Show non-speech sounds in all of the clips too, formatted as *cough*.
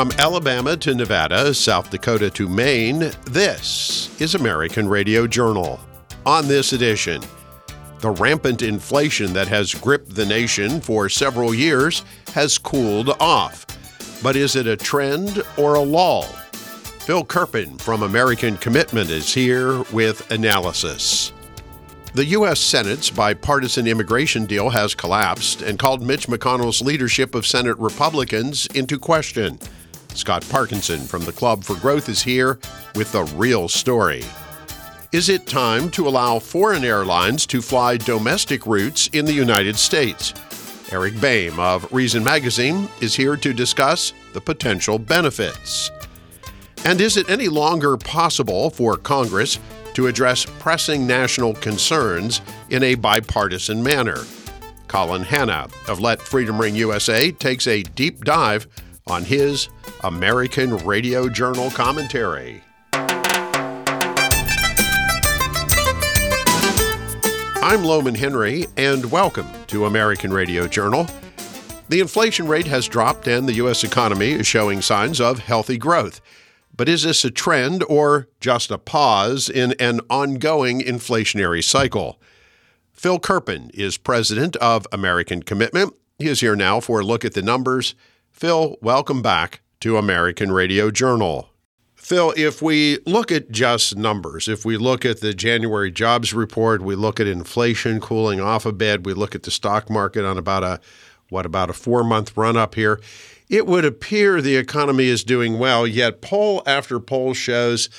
From Alabama to Nevada, South Dakota to Maine, this is American Radio Journal. On this edition, the rampant inflation that has gripped the nation for several years has cooled off. But is it a trend or a lull? Phil Kerpen from American Commitment is here with analysis. The U.S. Senate's bipartisan immigration deal has collapsed and called Mitch McConnell's leadership of Senate Republicans into question. Scott Parkinson from the Club for Growth is here with the real story. Is it time to allow foreign airlines to fly domestic routes in the United States? Eric Boehm of Reason Magazine is here to discuss the potential benefits. And is it any longer possible for Congress to address pressing national concerns in a bipartisan manner. Colin Hanna of Let Freedom Ring USA takes a deep dive on his American Radio Journal commentary. I'm Lowman Henry, and welcome to American Radio Journal. The inflation rate has dropped, and the U.S. economy is showing signs of healthy growth. But is this a trend or just a pause in an ongoing inflationary cycle? Phil Kerpen is president of American Commitment. He is here now for a look at the numbers. Phil, welcome back to American Radio Journal. Phil, if we look at just numbers, if we look at the January jobs report, we look at inflation cooling off a bit, we look at the stock market on about a what about a 4-month run up here it would appear the economy is doing well, yet poll after poll shows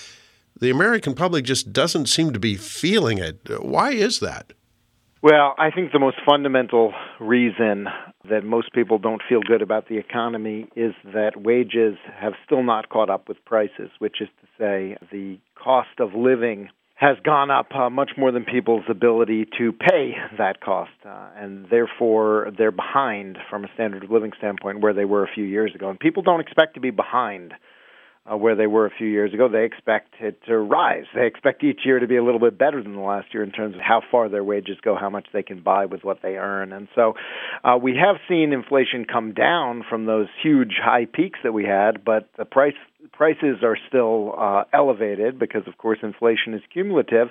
the American public just doesn't seem to be feeling it. Why is that? Well, I think the most fundamental reason that most people don't feel good about the economy is that wages have still not caught up with prices, which is to say, the cost of living has gone up uh, much more than people's ability to pay that cost, uh, and therefore they're behind from a standard of living standpoint where they were a few years ago. And people don't expect to be behind uh, where they were a few years ago. They expect it to rise. They expect each year to be a little bit better than the last year in terms of how far their wages go, how much they can buy with what they earn. And so uh, we have seen inflation come down from those huge high peaks that we had, but the price prices are still uh, elevated because, of course, inflation is cumulative.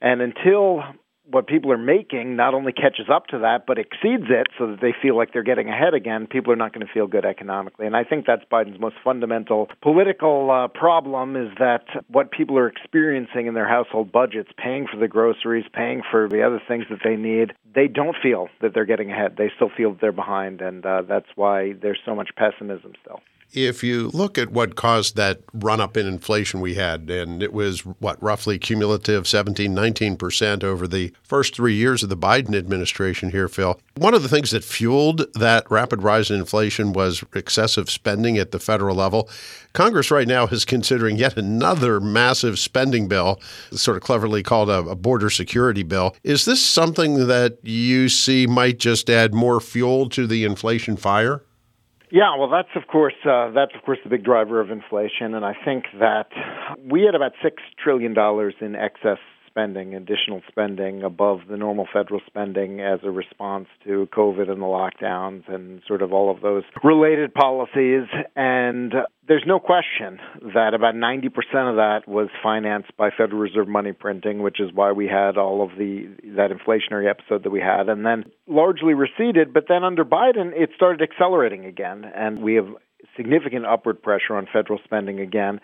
And until what people are making not only catches up to that, but exceeds it so that they feel like they're getting ahead again, people are not going to feel good economically. And I think that's Biden's most fundamental political uh, problem is that what people are experiencing in their household budgets, paying for the groceries, paying for the other things that they need, they don't feel that they're getting ahead. They still feel that they're behind. And uh, that's why there's so much pessimism still if you look at what caused that run up in inflation we had, and it was what roughly cumulative 17, 19 percent over the first three years of the Biden administration here, Phil. One of the things that fueled that rapid rise in inflation was excessive spending at the federal level. Congress right now is considering yet another massive spending bill, sort of cleverly called a, a border security bill. Is this something that you see might just add more fuel to the inflation fire? Yeah, well, that's of course uh, that's of course the big driver of inflation, and I think that we had about six trillion dollars in excess spending, additional spending above the normal federal spending as a response to COVID and the lockdowns and sort of all of those related policies. And there's no question that about 90% of that was financed by Federal Reserve money printing, which is why we had all of the that inflationary episode that we had and then largely receded, but then under Biden it started accelerating again and we have significant upward pressure on federal spending again,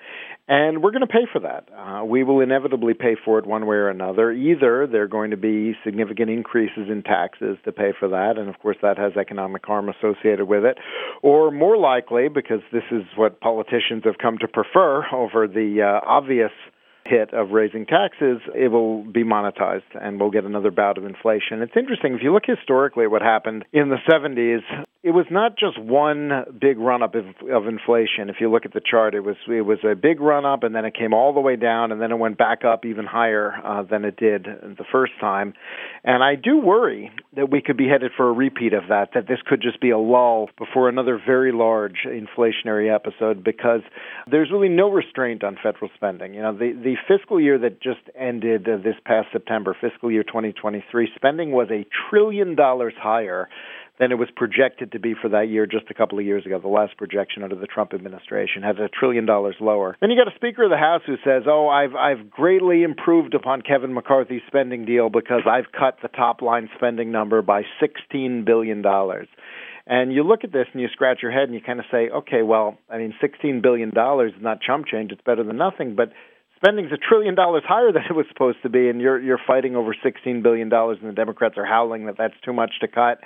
and we're going to pay for that. Uh, we will inevitably pay for it one way or another. Either there are going to be significant increases in taxes to pay for that, and of course that has economic harm associated with it, or more likely, because this is what politicians have come to prefer *laughs* over the uh, obvious hit of raising taxes, it will be monetized and we'll get another bout of inflation. It's interesting, if you look historically at what happened in the 70s, it was not just one big run up of, inflation. If you look at the chart, it was it was a big run up and then it came all the way down and then it went back up even higher uh, than it did the first time. And I do worry that we could be headed for a repeat of that, that this could just be a lull before another very large inflationary episode because there's really no restraint on federal spending. You know, the the fiscal year that just ended uh, this past September, fiscal year 2023, spending was a trillion dollars higher than it was projected to be for that year just a couple of years ago. The last projection under the Trump administration had a trillion dollars lower. Then you got a Speaker of the House who says, "Oh, I've I've greatly improved upon Kevin McCarthy's spending deal because I've cut the top line spending number by 16 billion dollars." And you look at this and you scratch your head and you kind of say, okay, well, I mean, $16 billion is not chump change. It's better than nothing. But spending's a trillion dollars higher than it was supposed to be, and you're you're fighting over sixteen billion dollars, and the Democrats are howling that that's too much to cut.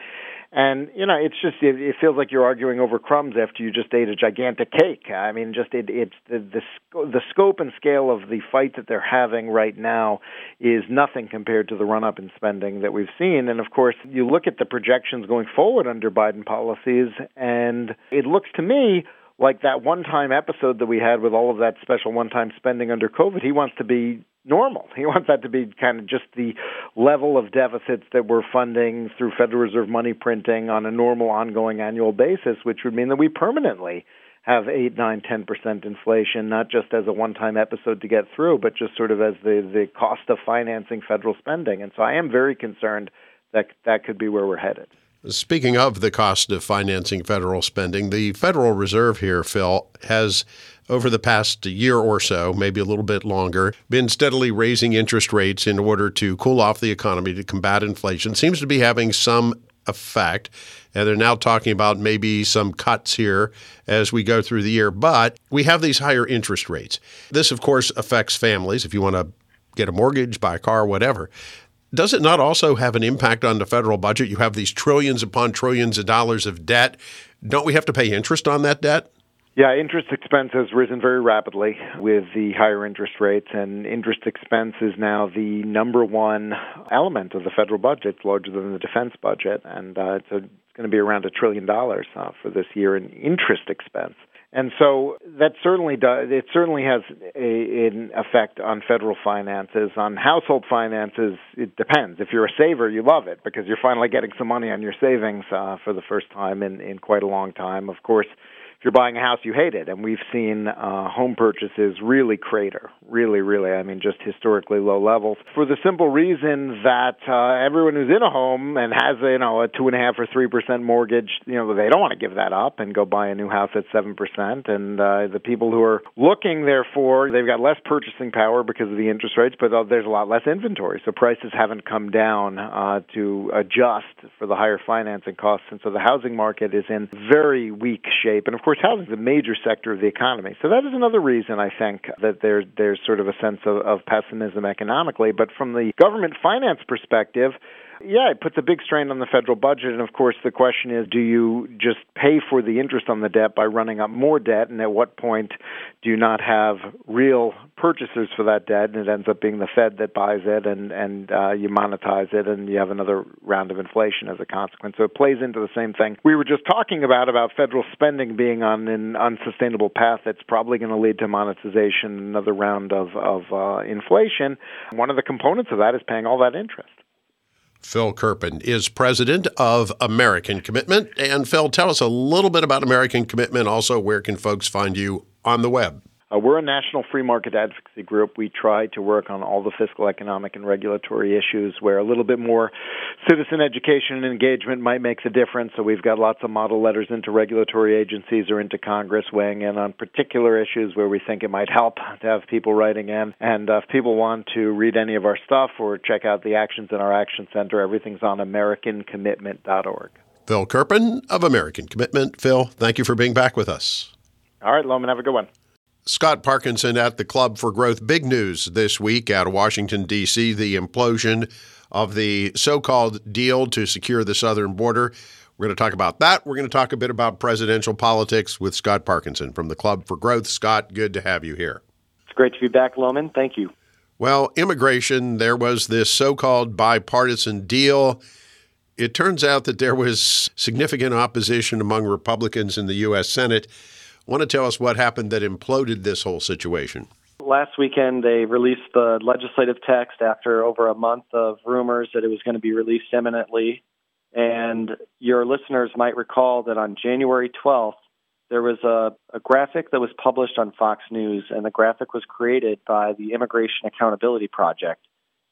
And you know, it's just it, it feels like you're arguing over crumbs after you just ate a gigantic cake. I mean, just it, it's the the the scope and scale of the fight that they're having right now is nothing compared to the run up in spending that we've seen. And of course, you look at the projections going forward under Biden policies, and it looks to me like that one time episode that we had with all of that special one time spending under COVID, he wants to be normal. He wants that to be kind of just the level of deficits that we're funding through Federal Reserve money printing on a normal ongoing annual basis, which would mean that we permanently have eight, nine, ten percent inflation, not just as a one-time episode to get through, but just sort of as the the cost of financing federal spending. And so I am very concerned that that could be where we're headed. Speaking of the cost of financing federal spending, the Federal Reserve here, Phil, has over the past year or so, maybe a little bit longer, been steadily raising interest rates in order to cool off the economy to combat inflation. Seems to be having some effect. And they're now talking about maybe some cuts here as we go through the year. But we have these higher interest rates. This, of course, affects families. If you want to get a mortgage, buy a car, whatever does it not also have an impact on the federal budget? You have these trillions upon trillions of dollars of debt. Don't we have to pay interest on that debt? Yeah, interest expense has risen very rapidly with the higher interest rates, and interest expense is now the number one element of the federal budget, larger than the defense budget, and uh, it's, it's going to be around a trillion dollars uh, for this year in interest expense. And so that certainly does. It certainly has a, an effect on federal finances. On household finances, it depends. If you're a saver, you love it because you're finally getting some money on your savings uh, for the first time in, in quite a long time. Of course, you're buying a house, you hate it. And we've seen uh, home purchases really crater, really, really. I mean, just historically low levels for the simple reason that uh, everyone who's in a home and has, you know, a two and a half or three percent mortgage, you know, they don't want to give that up and go buy a new house at seven percent. And uh, the people who are looking, therefore, they've got less purchasing power because of the interest rates, but uh, there's a lot less inventory, so prices haven't come down uh, to adjust for the higher financing costs, and so the housing market is in very weak shape. And of course course, housing is a major sector of the economy. So that is another reason I think that there's there's sort of a sense of, of pessimism economically. But from the government finance perspective, yeah, it puts a big strain on the federal budget. And of course, the question is do you just pay for the interest on the debt by running up more debt? And at what point do you not have real purchasers for that debt? And it ends up being the Fed that buys it and, and uh, you monetize it and you have another round of inflation as a consequence. So it plays into the same thing we were just talking about, about federal spending being on an unsustainable path that's probably going to lead to monetization, another round of, of uh, inflation. One of the components of that is paying all that interest. Phil Kerpen is president of American Commitment. And Phil, tell us a little bit about American Commitment. Also, where can folks find you on the web? Uh, we're a national free market advocacy group. We try to work on all the fiscal, economic, and regulatory issues where a little bit more citizen education and engagement might make the difference. So we've got lots of model letters into regulatory agencies or into Congress weighing in on particular issues where we think it might help to have people writing in. And uh, if people want to read any of our stuff or check out the actions in our Action Center, everything's on AmericanCommitment.org. Phil Kerpen of American Commitment. Phil, thank you for being back with us. All right, Lowman, have a good one. Scott Parkinson at the Club for Growth. Big news this week out of Washington, D.C. the implosion of the so called deal to secure the southern border. We're going to talk about that. We're going to talk a bit about presidential politics with Scott Parkinson from the Club for Growth. Scott, good to have you here. It's great to be back, Lowman. Thank you. Well, immigration, there was this so called bipartisan deal. It turns out that there was significant opposition among Republicans in the U.S. Senate want to tell us what happened that imploded this whole situation? Last weekend, they released the legislative text after over a month of rumors that it was going to be released imminently. And your listeners might recall that on January 12th, there was a, a, graphic that was published on Fox News, and the graphic was created by the Immigration Accountability Project.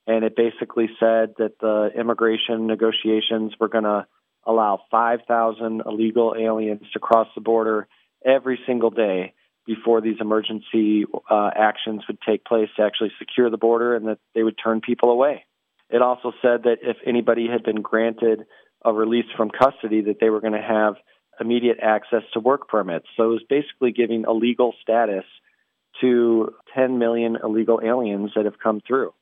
And it basically said that the immigration negotiations were going to allow 5,000 illegal aliens to cross the border every single day before these emergency uh, actions would take place to actually secure the border and that they would turn people away. It also said that if anybody had been granted a release from custody, that they were going to have immediate access to work permits. So it was basically giving a legal status to 10 million illegal aliens that have come through.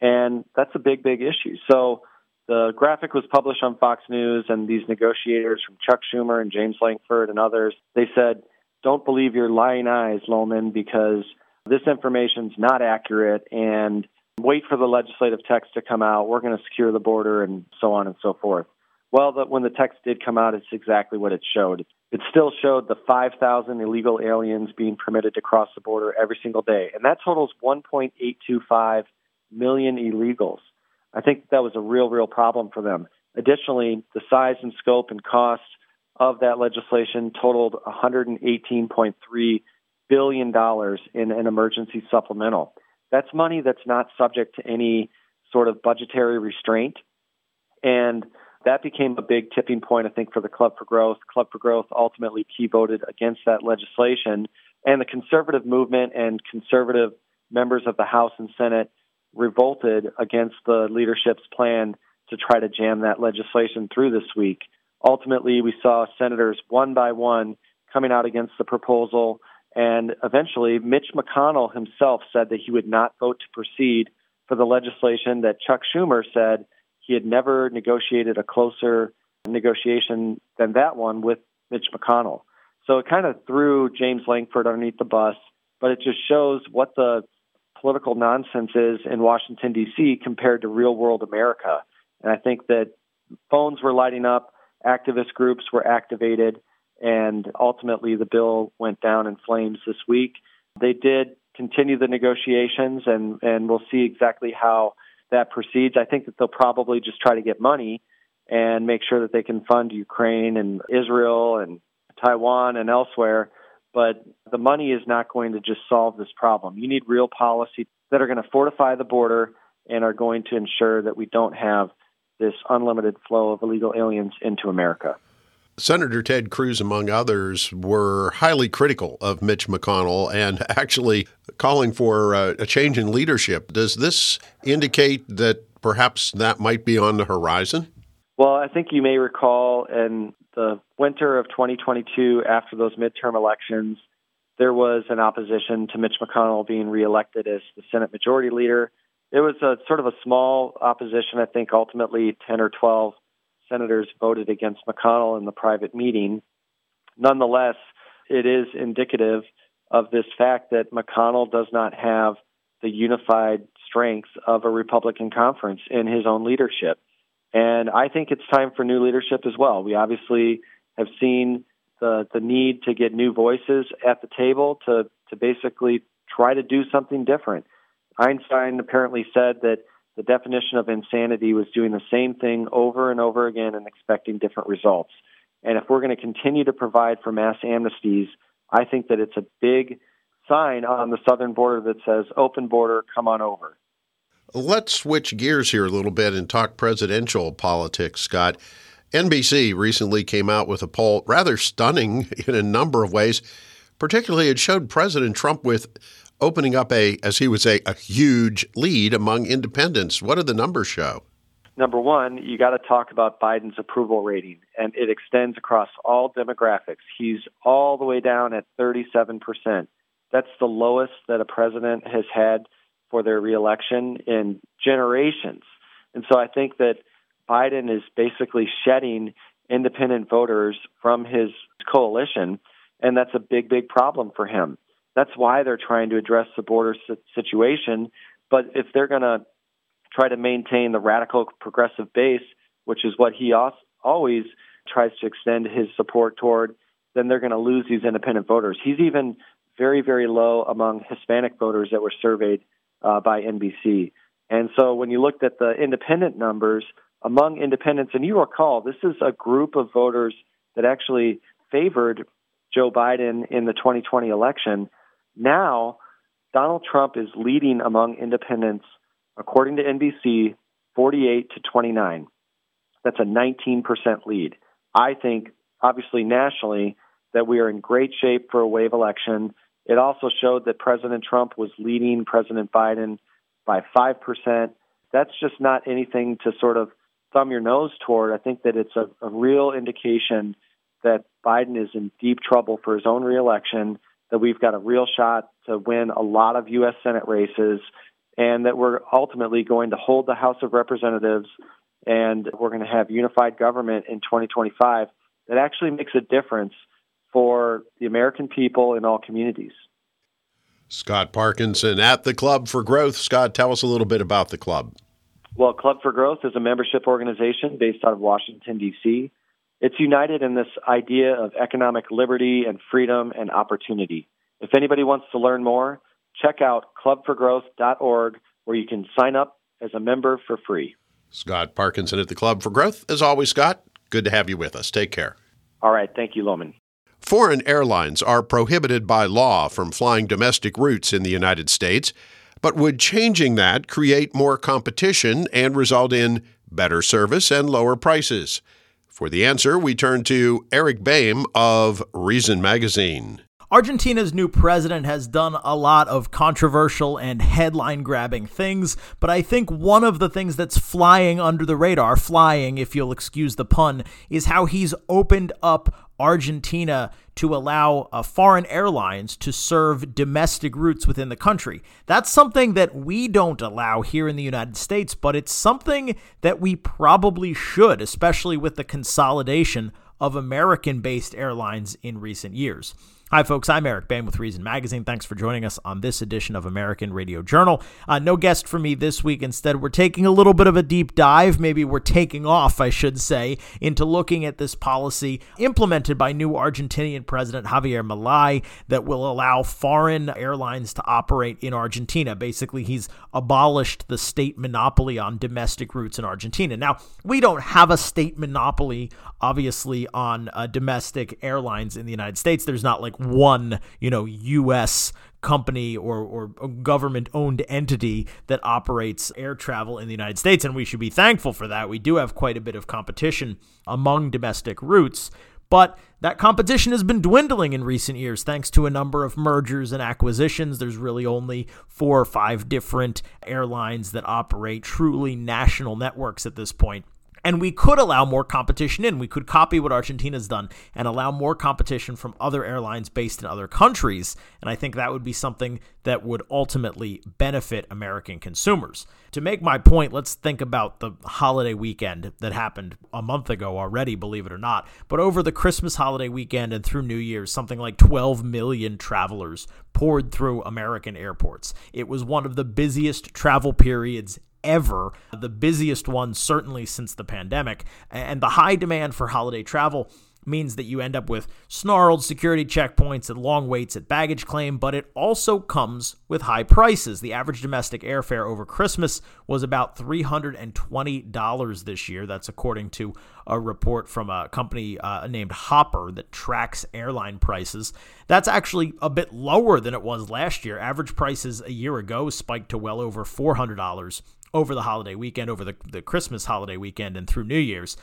And that's a big, big issue. So the graphic was published on Fox News, and these negotiators from Chuck Schumer and James Lankford and others, they said, don't believe your lying eyes, Lowman, because this information's not accurate and wait for the legislative text to come out. We're going to secure the border and so on and so forth. Well, the, when the text did come out, it's exactly what it showed. It still showed the 5,000 illegal aliens being permitted to cross the border every single day, and that totals 1.825 million illegals. I think that was a real, real problem for them. Additionally, the size and scope and cost of that legislation totaled 118.3 billion dollars in an emergency supplemental. That's money that's not subject to any sort of budgetary restraint, and that became a big tipping point, I think, for the Club for Growth. Club for Growth ultimately key voted against that legislation, and the conservative movement and conservative members of the House and Senate revolted against the leadership's plan to try to jam that legislation through this week. Ultimately, we saw senators one by one coming out against the proposal, and eventually, Mitch McConnell himself said that he would not vote to proceed for the legislation that Chuck Schumer said he had never negotiated a closer negotiation than that one with Mitch McConnell. So it kind of threw James Lankford underneath the bus, but it just shows what the political nonsense is in Washington, D.C. compared to real world America. And I think that phones were lighting up, activist groups were activated, and ultimately the bill went down in flames this week. They did continue the negotiations, and, and we'll see exactly how that proceeds. I think that they'll probably just try to get money and make sure that they can fund Ukraine and Israel and Taiwan and elsewhere but the money is not going to just solve this problem. You need real policy that are going to fortify the border and are going to ensure that we don't have this unlimited flow of illegal aliens into America. Senator Ted Cruz, among others, were highly critical of Mitch McConnell and *laughs* actually calling for uh, a change in leadership. Does this indicate that perhaps that might be on the horizon? Well, I think you may recall, and the winter of 2022, after those midterm elections, there was an opposition to Mitch McConnell being reelected as the Senate Majority Leader. It was a sort of a small opposition. I think ultimately 10 or 12 senators voted against McConnell in the private meeting. Nonetheless, it is indicative of this fact that McConnell does not have the unified strength of a Republican conference in his own leadership. And I think it's time for new leadership as well. We obviously have seen the the need to get new voices at the table to to basically try to do something different. Einstein apparently said that the definition of insanity was doing the same thing over and over again and expecting different results. And if we're going to continue to provide for mass amnesties, I think that it's a big sign on the southern border that says open border, come on over. Let's switch gears here a little bit and talk presidential politics, Scott. NBC recently came out with a poll, rather stunning *laughs* in a number of ways. Particularly, it showed President Trump with opening up a, as he would say, a huge lead among independents. What did the numbers show? Number one, you got to talk about Biden's approval rating, and it extends across all demographics. He's all the way down at 37%. That's the lowest that a president has had for their reelection in generations. And so I think that Biden is basically shedding independent voters from his coalition, and that's a big, big problem for him. That's why they're trying to address the border situation. But if they're going to try to maintain the radical progressive base, which is what he always tries to extend his support toward, then they're going to lose these independent voters. He's even very, very low among Hispanic voters that were surveyed uh, by NBC. And so when you looked at the independent numbers among independents, and you recall, this is a group of voters that actually favored Joe Biden in the 2020 election. Now, Donald Trump is leading among independents, according to NBC, 48 to 29. That's a 19% lead. I think, obviously nationally, that we are in great shape for a wave election. It also showed that President Trump was leading President Biden by 5%. That's just not anything to sort of thumb your nose toward. I think that it's a, a real indication that Biden is in deep trouble for his own reelection, that we've got a real shot to win a lot of U.S. Senate races, and that we're ultimately going to hold the House of Representatives and we're going to have unified government in 2025 that actually makes a difference for the American people in all communities. Scott Parkinson at the Club for Growth. Scott, tell us a little bit about the club. Well, Club for Growth is a membership organization based out of Washington, D.C. It's united in this idea of economic liberty and freedom and opportunity. If anybody wants to learn more, check out clubforgrowth.org where you can sign up as a member for free. Scott Parkinson at the Club for Growth. As always, Scott, good to have you with us. Take care. All right. Thank you, Lowman. Foreign airlines are prohibited by law from flying domestic routes in the United States, but would changing that create more competition and result in better service and lower prices? For the answer, we turn to Eric Boehm of Reason Magazine. Argentina's new president has done a lot of controversial and headline grabbing things, but I think one of the things that's flying under the radar, flying if you'll excuse the pun, is how he's opened up Argentina to allow uh, foreign airlines to serve domestic routes within the country. That's something that we don't allow here in the United States, but it's something that we probably should, especially with the consolidation of American based airlines in recent years. Hi, folks. I'm Eric Boehm with Reason Magazine. Thanks for joining us on this edition of American Radio Journal. Uh, no guest for me this week. Instead, we're taking a little bit of a deep dive. Maybe we're taking off, I should say, into looking at this policy implemented by new Argentinian President Javier Milei that will allow foreign airlines to operate in Argentina. Basically, he's abolished the state monopoly on domestic routes in Argentina. Now, we don't have a state monopoly, obviously, on uh, domestic airlines in the United States. There's not like one, you know, U.S. company or, or government owned entity that operates air travel in the United States. And we should be thankful for that. We do have quite a bit of competition among domestic routes. But that competition has been dwindling in recent years thanks to a number of mergers and acquisitions. There's really only four or five different airlines that operate truly national networks at this point. And we could allow more competition in. We could copy what Argentina's done and allow more competition from other airlines based in other countries. And I think that would be something that would ultimately benefit American consumers. To make my point, let's think about the holiday weekend that happened a month ago already, believe it or not. But over the Christmas holiday weekend and through New Year's, something like 12 million travelers poured through American airports. It was one of the busiest travel periods ever, the busiest one certainly since the pandemic. And the high demand for holiday travel means that you end up with snarled security checkpoints and long waits at baggage claim, but it also comes with high prices. The average domestic airfare over Christmas was about $320 this year. That's according to a report from a company uh, named Hopper that tracks airline prices. That's actually a bit lower than it was last year. Average prices a year ago spiked to well over $400 over the holiday weekend, over the, the Christmas holiday weekend, and through New Year's.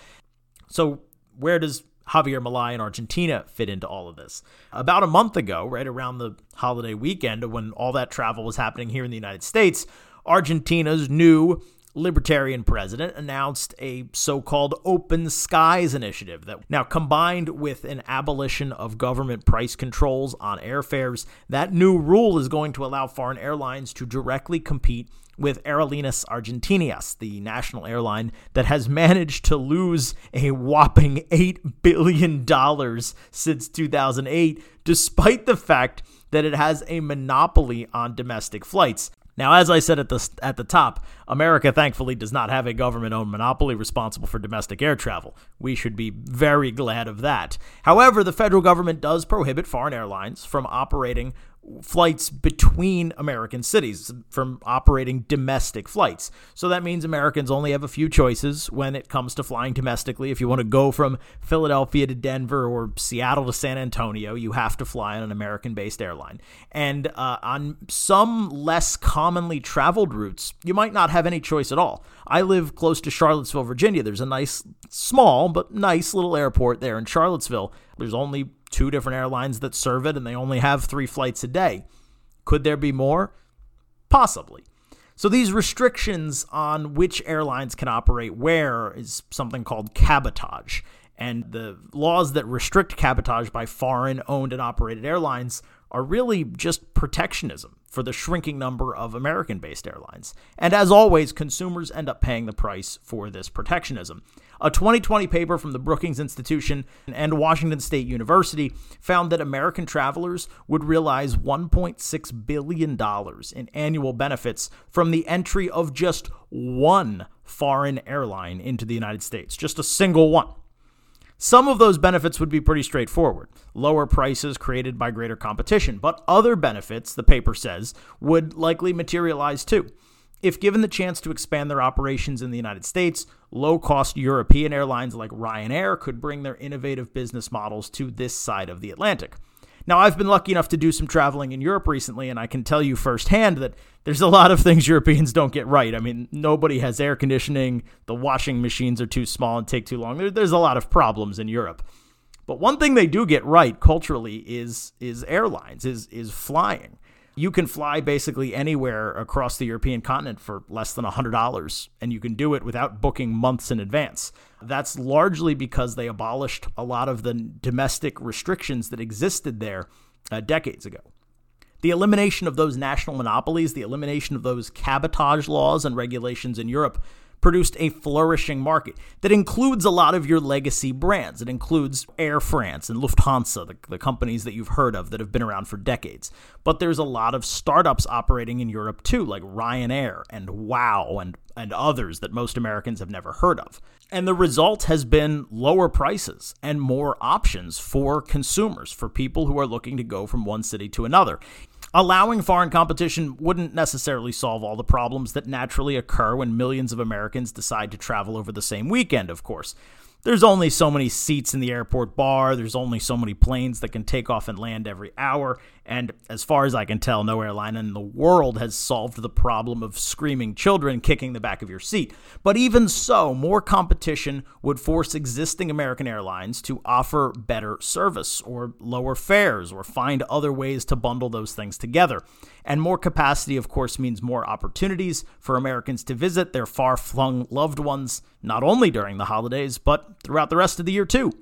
So, where does Javier Milei and Argentina fit into all of this? About a month ago, right around the holiday weekend, when all that travel was happening here in the United States, Argentina's new libertarian president announced a so-called open skies initiative that now combined with an abolition of government price controls on airfares that new rule is going to allow foreign airlines to directly compete with Aerolíneas Argentinas, the national airline that has managed to lose a whopping $8 billion since 2008, despite the fact that it has a monopoly on domestic flights. Now, as I said at the at the top, America thankfully does not have a government-owned monopoly responsible for domestic air travel. We should be very glad of that. However, the federal government does prohibit foreign airlines from operating flights between American cities from operating domestic flights. So that means Americans only have a few choices when it comes to flying domestically. If you want to go from Philadelphia to Denver or Seattle to San Antonio, you have to fly on an American based airline. And uh, on some less commonly traveled routes, you might not have any choice at all. I live close to Charlottesville, Virginia. There's a nice, small, but nice little airport there in Charlottesville. There's only two different airlines that serve it, and they only have three flights a day. Could there be more? Possibly. So these restrictions on which airlines can operate where is something called cabotage. And the laws that restrict cabotage by foreign owned and operated airlines are really just protectionism for the shrinking number of American based airlines. And as always, consumers end up paying the price for this protectionism. A 2020 paper from the Brookings Institution and Washington State University found that American travelers would realize $1.6 billion in annual benefits from the entry of just one foreign airline into the United States, just a single one. Some of those benefits would be pretty straightforward lower prices created by greater competition, but other benefits, the paper says, would likely materialize too. If given the chance to expand their operations in the United States, low cost European airlines like Ryanair could bring their innovative business models to this side of the Atlantic. Now, I've been lucky enough to do some traveling in Europe recently, and I can tell you firsthand that there's a lot of things *laughs* Europeans don't get right. I mean, nobody has air conditioning, the washing machines are too small and take too long. There, there's a lot of problems in Europe. But one thing they do get right culturally is is airlines, is is flying you can fly basically anywhere across the European continent for less than $100, and you can do it without booking months in advance. That's largely because they abolished a lot of the domestic restrictions that existed there uh, decades ago. The elimination of those national monopolies, the elimination of those cabotage laws and regulations in Europe produced a flourishing market that includes a lot of your legacy brands. It includes Air France and Lufthansa, the, the, companies that you've heard of that have been around for decades. But there's a lot of startups operating in Europe too, like Ryanair and WOW and, and others that most Americans have never heard of. And the result has been lower prices and more options for consumers, for people who are looking to go from one city to another. Allowing foreign competition wouldn't necessarily solve all the problems that naturally occur when millions of Americans decide to travel over the same weekend, of course there's only so many seats in the airport bar. There's only so many planes that can take off and land every hour. And as far as I can tell, no airline in the world has solved the problem of screaming children kicking the back of your seat. But even so, more competition would force existing American airlines to offer better service or lower fares or find other ways to bundle those things together. And more capacity, of course, means more opportunities for Americans to visit their far flung loved ones, not only during the holidays, but throughout the rest of the year, too.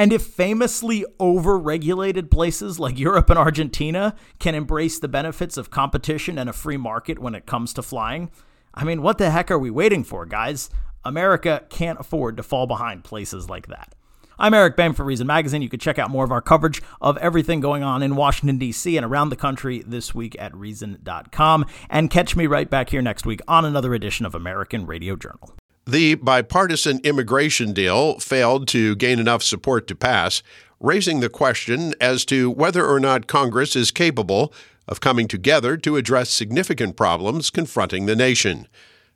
And if famously over-regulated places like Europe and Argentina can embrace the benefits of competition and a free market when it comes to flying, I mean, what the heck are we waiting for, guys? America can't afford to fall behind places like that. I'm Eric Boehm for Reason Magazine. You can check out more of our coverage of everything going on in Washington, D.C. and around the country this week at Reason.com. And catch me right back here next week on another edition of American Radio Journal. The bipartisan immigration deal failed to gain enough support to pass, raising the question as to whether or not Congress is capable of coming together to address significant problems confronting the nation.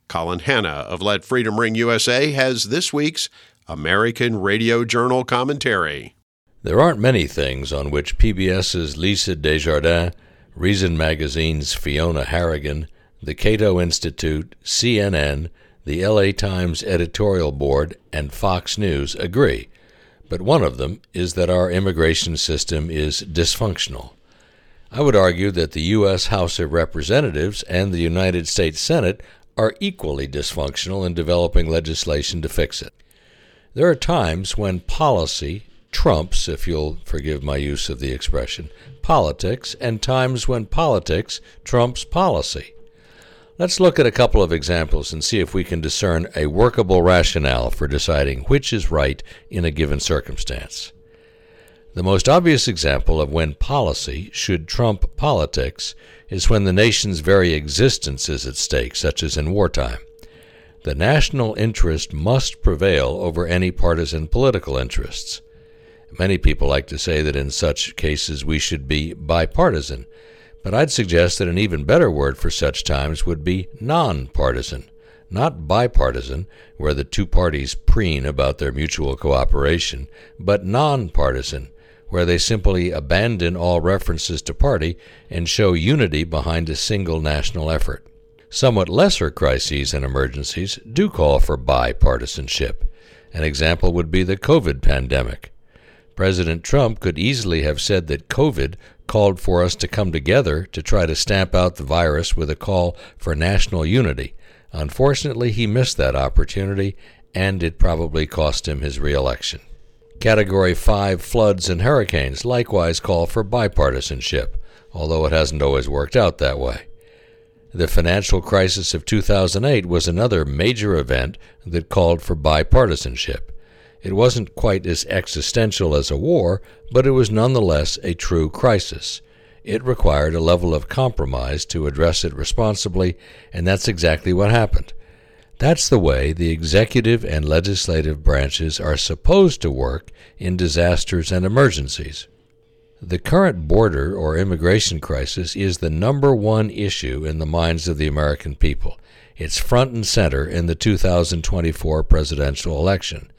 Colin Hanna of Let Freedom Ring USA has this week's American Radio Journal commentary. There aren't many things on which PBS's Lisa Desjardins, Reason Magazine's Fiona Harrigan, the Cato Institute, CNN, the LA Times editorial board, and Fox News agree. But one of them is that our immigration system is dysfunctional. I would argue that the U.S. House of Representatives and the United States Senate are equally dysfunctional in developing legislation to fix it. There are times when policy trumps, if you'll forgive my use of the expression, politics, and times when politics trumps policy. Let's look at a couple of examples and see if we can discern a workable rationale for deciding which is right in a given circumstance. The most obvious example of when policy should trump politics is when the nation's very existence is at stake, such as in wartime. The national interest must prevail over any partisan political interests. Many people like to say that in such cases we should be bipartisan, But I'd suggest that an even better word for such times would be nonpartisan, not bipartisan, where the two parties preen about their mutual cooperation, but nonpartisan, where they simply abandon all references to party and show unity behind a single national effort. Somewhat lesser crises and emergencies do call for bipartisanship. An example would be the COVID pandemic. President Trump could easily have said that COVID called for us to come together to try to stamp out the virus with a call for national unity. Unfortunately, he missed that opportunity, and it probably cost him his reelection. Category 5 floods and hurricanes likewise call for bipartisanship, although it hasn't always worked out that way. The financial crisis of 2008 was another major event that called for bipartisanship. It wasn't quite as existential as a war, but it was nonetheless a true crisis. It required a level of compromise to address it responsibly, and that's exactly what happened. That's the way the executive and legislative branches are supposed to work in disasters and emergencies. The current border or immigration crisis is the number one issue in the minds of the American people. It's front and center in the 2024 presidential election.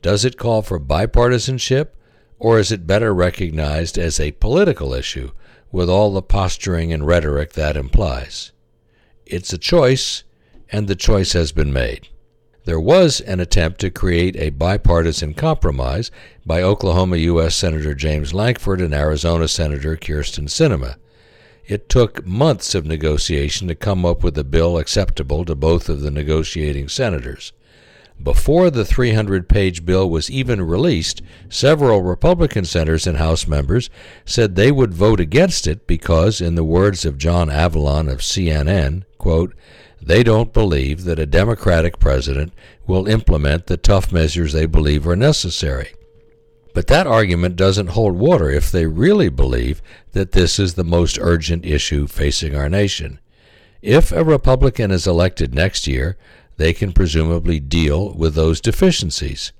Does it call for bipartisanship, or is it better recognized as a political issue with all the posturing and rhetoric that implies? It's a choice, and the choice has been made. There was an attempt to create a bipartisan compromise by Oklahoma U.S. Senator James Lankford and Arizona Senator Kyrsten Sinema. It took months of negotiation to come up with a bill acceptable to both of the negotiating senators. Before the 300 page bill was even released, several Republican senators and House members said they would vote against it because, in the words of John Avlon of CNN, quote, they don't believe that a Democratic president will implement the tough measures they believe are necessary. But that argument doesn't hold water if they really believe that this is the most urgent issue facing our nation. If a Republican is elected next year, they can presumably deal with those deficiencies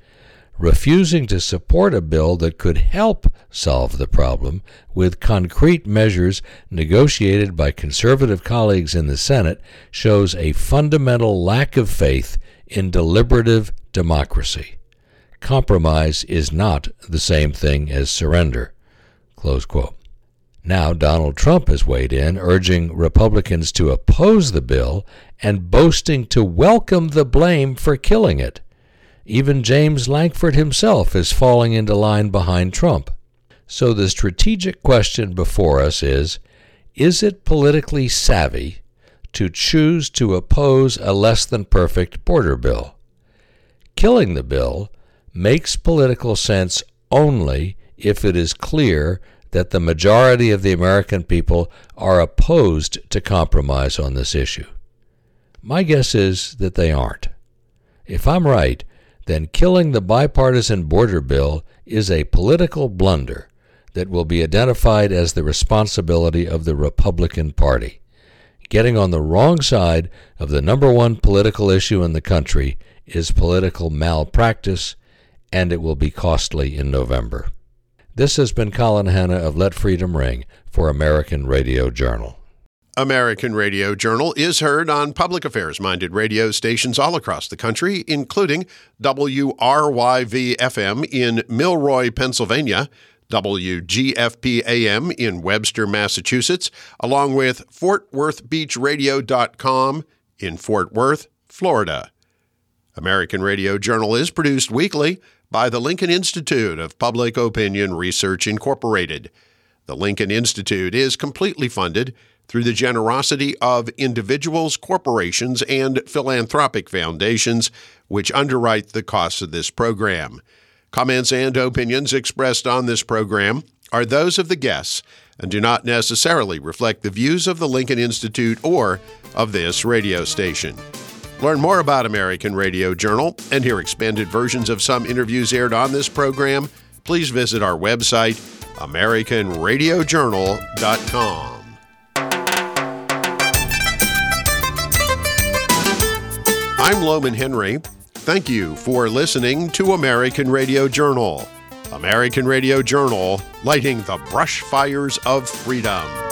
refusing to support a bill that could help solve the problem with concrete measures negotiated by conservative colleagues in the Senate shows a fundamental lack of faith in deliberative democracy. Compromise is not the same thing as surrender. Now, Donald Trump has weighed in, urging Republicans to oppose the bill and boasting to welcome the blame for killing it. Even James Lankford himself is falling into line behind Trump. So the strategic question before us is Is it politically savvy to choose to oppose a less than perfect border bill? Killing the bill makes political sense only if it is clear that the majority of the American people are opposed to compromise on this issue. My guess is that they aren't. If I'm right, then killing the bipartisan border bill is a political blunder that will be identified as the responsibility of the Republican Party. Getting on the wrong side of the number one political issue in the country is political malpractice, and it will be costly in November. This has been Colin Hanna of Let Freedom Ring for American Radio Journal. American Radio Journal is heard on public affairs minded radio stations all across the country, including WRYV FM in Milroy, Pennsylvania, WGFP AM in Webster, Massachusetts, along with FortWorthBeachRadio.com in Fort Worth, Florida. American Radio Journal is produced weekly by the Lincoln Institute of Public Opinion Research, Incorporated. The Lincoln Institute is completely funded through the generosity of individuals, corporations, and philanthropic foundations, which underwrite the costs of this program. Comments and opinions expressed on this program are those of the guests and do not necessarily reflect the views of the Lincoln Institute or of this radio station. Learn more about American Radio Journal and hear expanded versions of some interviews aired on this program. Please visit our website, AmericanRadioJournal.com. I'm Lowman Henry. Thank you for listening to American Radio Journal. American Radio Journal, lighting the brush fires of freedom.